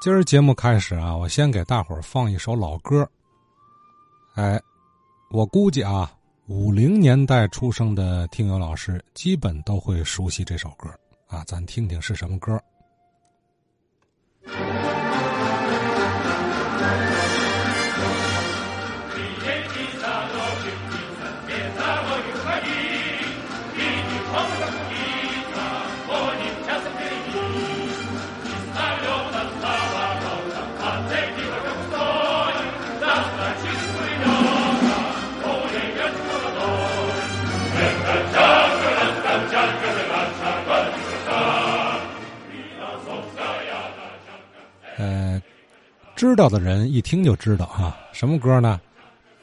今儿节目开始啊，我先给大伙儿放一首老歌。哎，我估计啊，五零年代出生的听友老师基本都会熟悉这首歌啊，咱听听是什么歌。知道的人一听就知道哈，什么歌呢？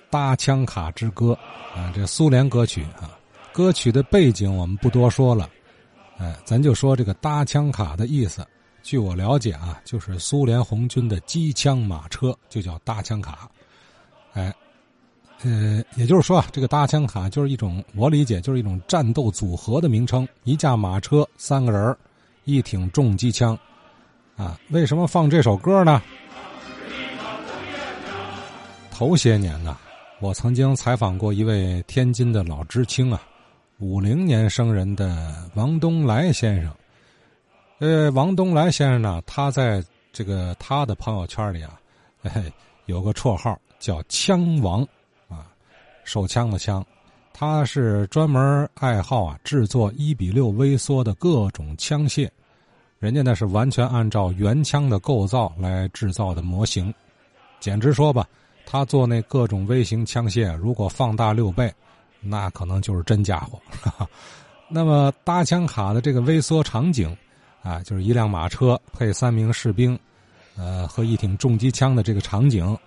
《搭枪卡之歌》啊，这苏联歌曲啊。歌曲的背景我们不多说了，哎，咱就说这个搭枪卡的意思。据我了解啊，就是苏联红军的机枪马车就叫搭枪卡。哎，呃，也就是说啊，这个搭枪卡就是一种我理解就是一种战斗组合的名称，一架马车，三个人一挺重机枪。啊，为什么放这首歌呢？头些年呢，我曾经采访过一位天津的老知青啊，五零年生人的王东来先生。呃，王东来先生呢，他在这个他的朋友圈里啊，有个绰号叫“枪王”，啊，手枪的枪，他是专门爱好啊制作一比六微缩的各种枪械。人家那是完全按照原枪的构造来制造的模型，简直说吧，他做那各种微型枪械，如果放大六倍，那可能就是真家伙。那么搭枪卡的这个微缩场景，啊，就是一辆马车配三名士兵，呃，和一挺重机枪的这个场景，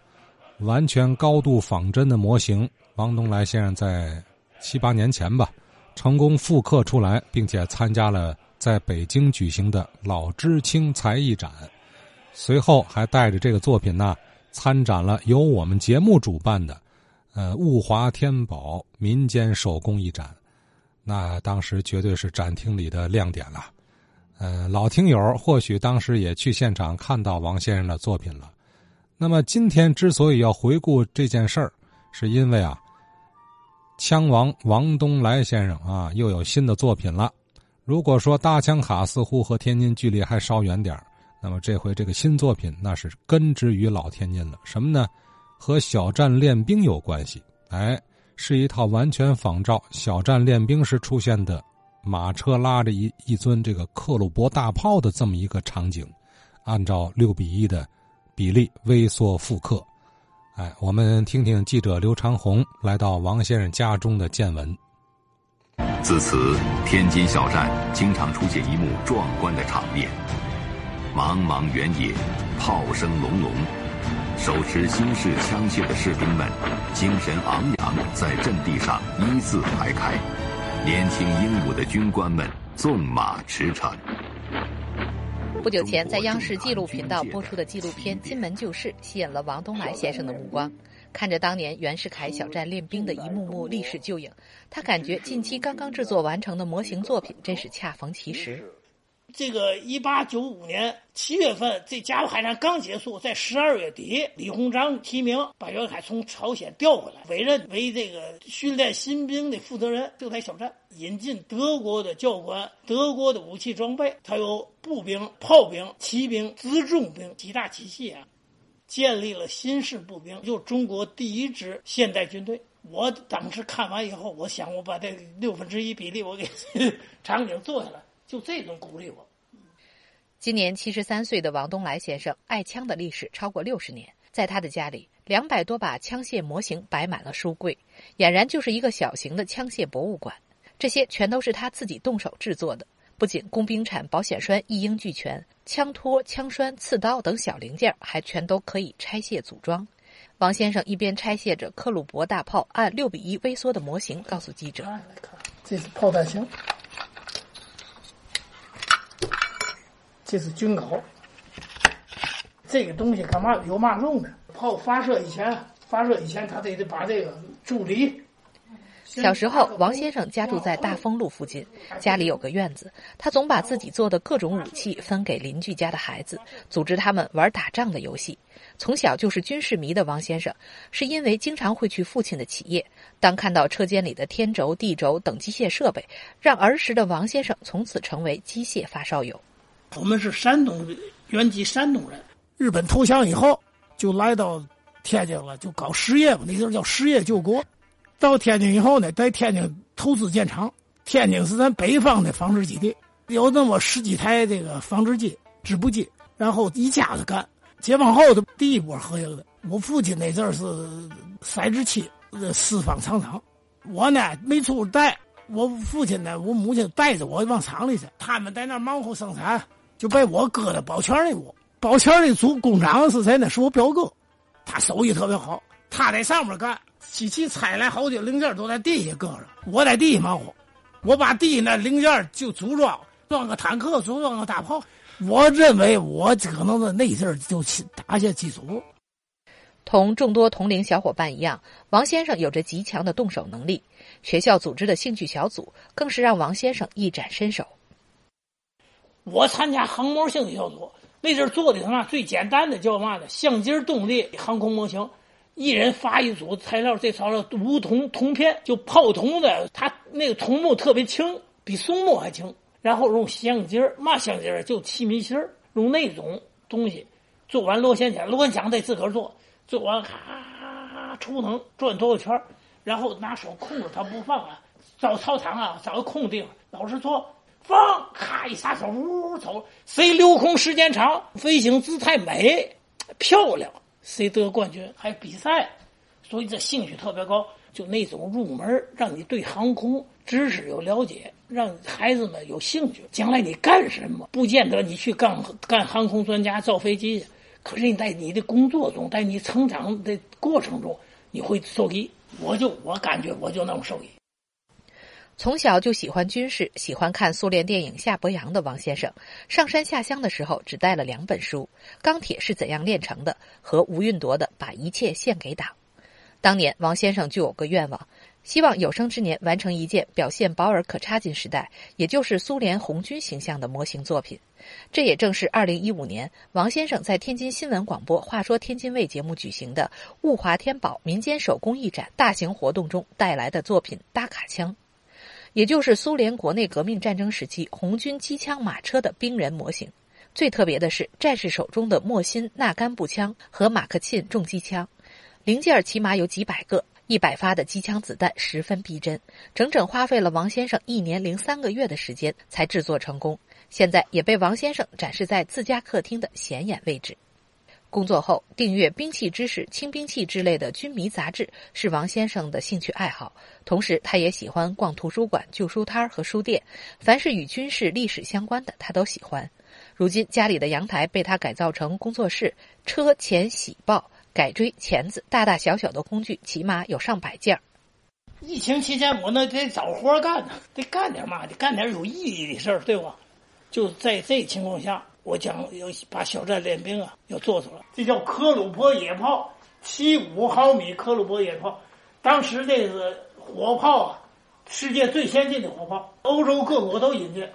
完全高度仿真的模型，王东来先生在七八年前吧，成功复刻出来，并且参加了。在北京举行的老知青才艺展，随后还带着这个作品呢，参展了由我们节目主办的，呃物华天宝民间手工艺展，那当时绝对是展厅里的亮点了。呃，老听友或许当时也去现场看到王先生的作品了。那么今天之所以要回顾这件事儿，是因为啊，枪王王东来先生啊又有新的作品了。如果说搭枪卡似乎和天津距离还稍远点那么这回这个新作品那是根植于老天津了。什么呢？和小站练兵有关系。哎，是一套完全仿照小站练兵时出现的马车拉着一一尊这个克虏伯大炮的这么一个场景，按照六比一的比例微缩复刻。哎，我们听听记者刘长红来到王先生家中的见闻。自此，天津小站经常出现一幕壮观的场面：茫茫原野，炮声隆隆，手持新式枪械的士兵们精神昂扬，在阵地上一字排开；年轻英武的军官们纵马驰骋。不久前，在央视纪录频道播出的纪录片《金门旧事》吸引了王东来先生的目光。看着当年袁世凯小站练兵的一幕幕历史旧影，他感觉近期刚刚制作完成的模型作品真是恰逢其时。这个一八九五年七月份，这甲午海战刚结束，在十二月底，李鸿章提名把袁世凯从朝鲜调回来，委任为这个训练新兵的负责人。这台小站引进德国的教官、德国的武器装备，它有步兵、炮兵、骑兵、辎重兵几大体系啊。建立了新式步兵，就中国第一支现代军队。我当时看完以后，我想我把这六分之一比例我给 场景做下来，就这种鼓励我。今年七十三岁的王东来先生，爱枪的历史超过六十年，在他的家里，两百多把枪械模型摆满了书柜，俨然就是一个小型的枪械博物馆。这些全都是他自己动手制作的。不仅工兵铲、保险栓一应俱全，枪托、枪栓、刺刀等小零件还全都可以拆卸组装。王先生一边拆卸着克虏伯大炮按六比一微缩的模型，告诉记者：“这是炮弹箱，这是军镐。这个东西干嘛有嘛用呢？炮发射以前，发射以前他得得把这个助力。”小时候，王先生家住在大丰路附近，家里有个院子，他总把自己做的各种武器分给邻居家的孩子，组织他们玩打仗的游戏。从小就是军事迷的王先生，是因为经常会去父亲的企业，当看到车间里的天轴、地轴等机械设备，让儿时的王先生从此成为机械发烧友。我们是山东原籍山东人，日本投降以后就来到天津了，就搞实业嘛，那时候叫实业救国。到天津以后呢，在天津投资建厂。天津是咱北方的纺织基地，有那么十几台这个纺织机、织布机，然后一家子干。解放后的第一波合营的，我父亲那阵儿是赛制期四方厂长，我呢没处带，我父亲呢，我母亲带着我往厂里去，他们在那忙活生产。就被我搁在保全里屋，保全里主工长是谁呢？是我表哥，他手艺特别好，他在上面干，机器拆来好几零件都在地下搁着，我在地下忙活，我把地那零件就组装，装个坦克，组装个大炮。我认为我可能是那阵儿就打下基础。同众多同龄小伙伴一样，王先生有着极强的动手能力，学校组织的兴趣小组更是让王先生一展身手。我参加航模兴趣小组，那阵做的什么最简单的叫嘛呢？相机动力航空模型，一人发一组材料，这材料无铜铜片，就泡铜的，它那个铜木特别轻，比松木还轻。然后用相机嘛相机就气密芯用那种东西做完螺旋桨，螺旋桨得自个儿做，做完咔出能转多少圈然后拿手控制它不放啊，找操场啊，找个空地方，老师做。放，咔一撒手，呜呜走。谁留空时间长，飞行姿态美、漂亮，谁得冠军还比赛。所以这兴趣特别高，就那种入门，让你对航空知识有了解，让孩子们有兴趣。将来你干什么，不见得你去干干航空专家造飞机，可是你在你的工作中，在你成长的过程中，你会受益。我就我感觉我就那么受益。从小就喜欢军事、喜欢看苏联电影《夏伯阳》的王先生，上山下乡的时候只带了两本书：《钢铁是怎样炼成的》和吴运铎的《把一切献给党》。当年王先生就有个愿望，希望有生之年完成一件表现保尔·柯察金时代，也就是苏联红军形象的模型作品。这也正是2015年王先生在天津新闻广播《话说天津卫》节目举行的物华天宝民间手工艺展大型活动中带来的作品——搭卡枪。也就是苏联国内革命战争时期红军机枪马车的兵人模型。最特别的是，战士手中的莫辛纳甘步枪和马克沁重机枪，零件起码有几百个，一百发的机枪子弹十分逼真，整整花费了王先生一年零三个月的时间才制作成功。现在也被王先生展示在自家客厅的显眼位置。工作后，订阅兵器知识、轻兵器之类的军迷杂志是王先生的兴趣爱好。同时，他也喜欢逛图书馆、旧书摊和书店，凡是与军事历史相关的，他都喜欢。如今，家里的阳台被他改造成工作室，车前铣刨、改锥、钳子，大大小小的工具起码有上百件。疫情期间，我那得找活干呢，得干点嘛，得干点有意义的事儿，对吧？就在这情况下。我讲要把小寨练兵啊，要做出来。这叫科鲁珀野炮，七五毫米科鲁珀野炮。当时这个火炮啊，世界最先进的火炮，欧洲各国都引进。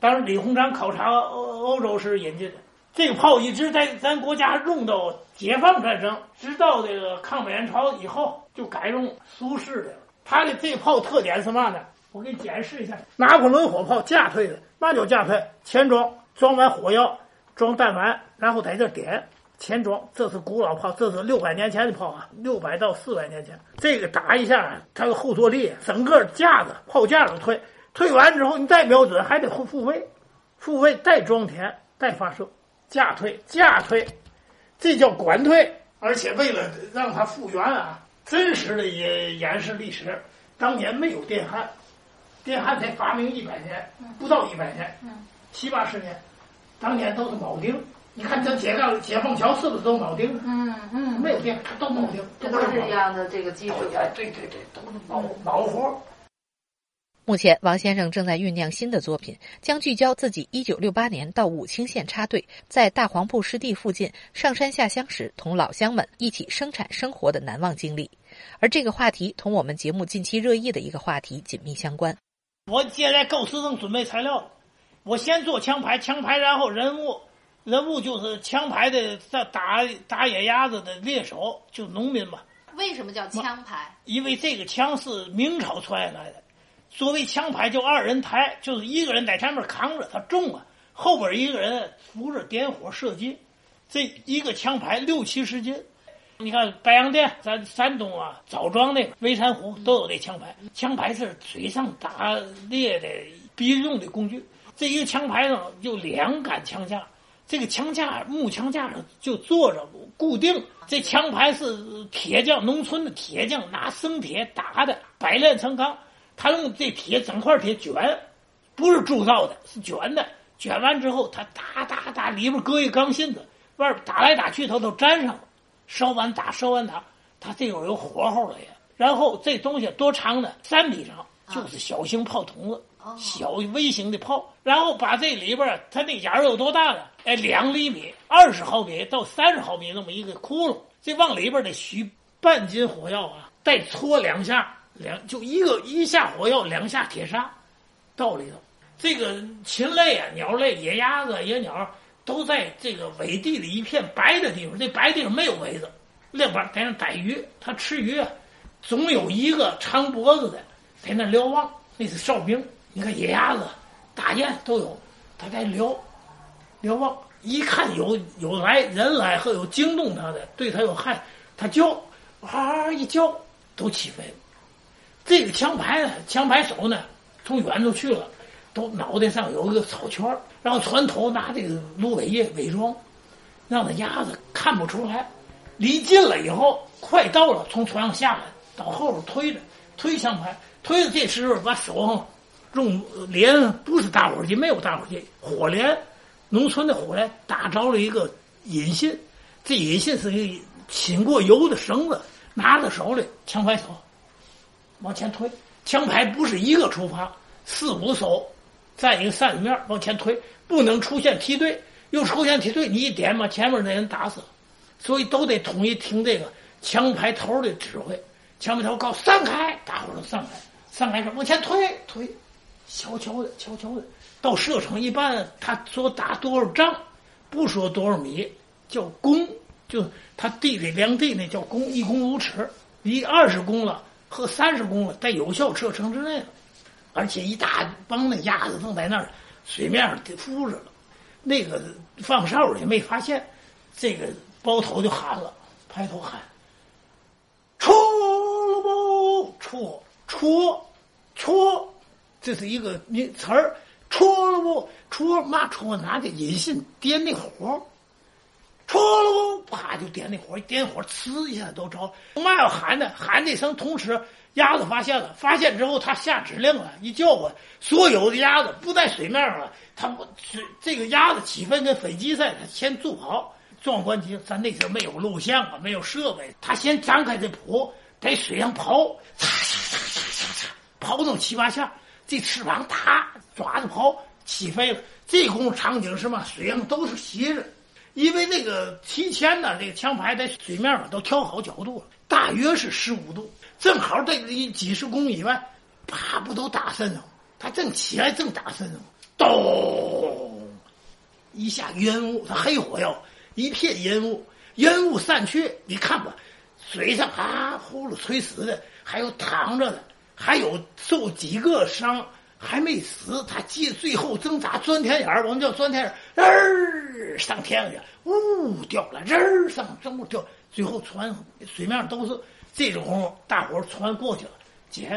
当时李鸿章考察欧欧洲时引进的这个炮，一直在咱国家用到解放战争，直到这个抗美援朝以后，就改用苏式的了。它的这炮特点是嘛呢？我给你演示一下：拿破仑火炮架推的，嘛叫架推？前装。装完火药，装弹丸，然后在这点前装。这是古老炮，这是六百年前的炮啊，六百到四百年前。这个打一下，它有后坐力，整个架子炮架都退。退完之后，你再瞄准，还得复位，复位再装填，再发射，架退架退，这叫管退。而且为了让它复原啊，真实的也演示历史。当年没有电焊，电焊才发明一百年，不到一百年。七八十年，当年都是铆钉。你看这解放解放桥是不是都铆钉？嗯嗯，没有钉，都铆钉，都是这样的这个技术。对对对，都是铆铆活。目前，王先生正在酝酿新的作品，将聚焦自己1968年到武清县插队，在大黄埔湿地附近上山下乡时，同老乡们一起生产生活的难忘经历。而这个话题同我们节目近期热议的一个话题紧密相关。我接下来构思正准备材料，我先做枪牌，枪牌然后人物，人物就是枪牌的在打打野鸭子的猎手，就农民嘛。为什么叫枪牌？因为这个枪是明朝传下来的。所谓枪牌就二人抬，就是一个人在前面扛着，他重啊，后边一个人扶着点火射击。这一个枪牌六七十斤。你看白洋淀，咱山东啊，枣庄那个微山湖都有这枪牌。枪牌是水上打猎的必用的工具。这一个枪牌上就两杆枪架，这个枪架木枪架上就坐着固定。这枪牌是铁匠，农村的铁匠拿生铁打的，百炼成钢。他用这铁整块铁卷，不是铸造的，是卷的。卷完之后，他打打打，里边搁一钢芯子，外边打来打去，它都粘上了。烧完打，烧完打，它这会有火候了也。然后这东西多长呢？三米长，就是小型炮筒子，小微型的炮。然后把这里边，它那眼儿有多大呢？哎，两厘米，二十毫米到三十毫米那么一个窟窿。这往里边得许半斤火药啊，再搓两下。两就一个一下火药，两下铁砂，到里头。这个禽类啊，鸟类，野鸭子、野鸟都在这个尾地里一片白的地方。这白地方没有围子，另外在那逮鱼，它吃鱼啊，总有一个长脖子的在那瞭望，那是哨兵。你看野鸭子、大雁都有，它在瞭瞭望，一看有有来人来和有惊动它的，对它有害，它叫，啊一叫都起飞。这个枪牌呢，枪牌手呢，从远处去了，都脑袋上有一个草圈然后船头拿这个芦苇叶伪装，让那鸭子看不出来。离近了以后，快到了，从船上下来，到后边推着，推枪牌，推着这时候把手上用连不是打火机，没有打火机，火镰，农村的火镰打着了一个引信，这引信是一个浸过油的绳子，拿在手里，枪牌手。往前推，枪排不是一个出发，四五艘，在一个扇子面往前推，不能出现梯队，又出现梯队，你一点把前面那人打死，所以都得统一听这个枪排头的指挥。枪排头告散开，大伙都散开，散开说往前推推，悄悄的悄悄的到射程，一般他说打多少仗，不说多少米，叫弓，就他地里量地那叫弓，一弓五尺，离二十弓了。和三十公了，在有效射程之内了，而且一大帮那鸭子正在那儿水面上浮着了，那个放哨的没发现，这个包头就喊了，抬头喊：“戳了不？戳戳戳！”这是一个名词儿，“戳了不？戳嘛戳？拿这引信点那火。”戳了不？啪就点那火，点火，呲一下都着。嘛要喊呢？喊那声，同时鸭子发现了，发现之后他下指令了，一叫唤，所有的鸭子不在水面上了，它不这个鸭子起飞跟飞机似的，先助跑。壮观极，咱那时候没有录像啊，没有设备，他先张开这蹼，在水上跑，嚓嚓嚓嚓嚓嚓，跑动七八下，这翅膀打抓着跑起飞了。这功夫场景什么？水上都是斜着。因为那个提前呢，这个枪排在水面上都调好角度了，大约是十五度，正好在离几十公里外，啪不都打身上？他正起来，正打身上，咚，一下烟雾，它黑火药，一片烟雾，烟雾散去，你看吧，水上啊呼噜吹死的，还有躺着的，还有受几个伤。还没死，他接最后挣扎钻天眼儿，我们叫钻天眼儿，儿上天上去，呜掉了，人儿上正屋掉，最后船水面上都是这种，大伙儿船过去了，捡，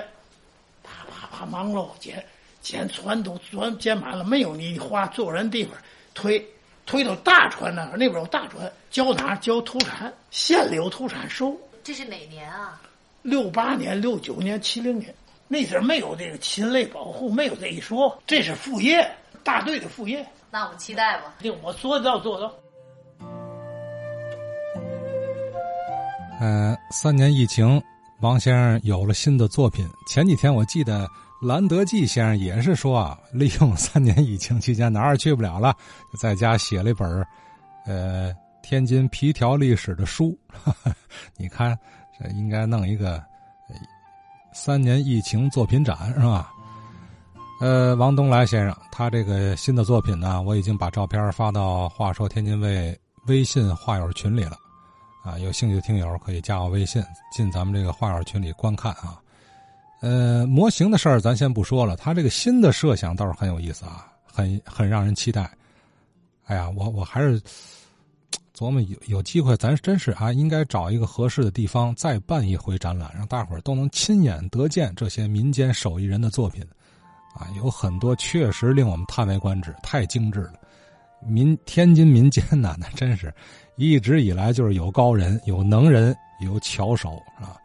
啪啪啪忙喽，捡捡船都钻捡满了，没有你花坐人地方，推推到大船那儿，那边有大船，交哪交土产，现留土产收。这是哪年啊？六八年、六九年、七零年。那阵儿没有这个禽类保护，没有这一说，这是副业，大队的副业。那我们期待吧。就我说到做到。嗯，三年疫情，王先生有了新的作品。前几天我记得兰德记先生也是说啊，利用三年疫情期间哪儿也去不了了，就在家写了一本呃，天津皮条历史的书。你看，应该弄一个三年疫情作品展是吧？呃，王东来先生，他这个新的作品呢，我已经把照片发到“话说天津卫”微信话友群里了，啊，有兴趣的听友可以加我微信，进咱们这个话友群里观看啊。呃，模型的事儿咱先不说了，他这个新的设想倒是很有意思啊，很很让人期待。哎呀，我我还是琢磨有有机会，咱真是啊，应该找一个合适的地方再办一回展览，让大伙儿都能亲眼得见这些民间手艺人的作品。啊，有很多确实令我们叹为观止，太精致了。民天津民间呐，那真是一直以来就是有高人、有能人、有巧手啊。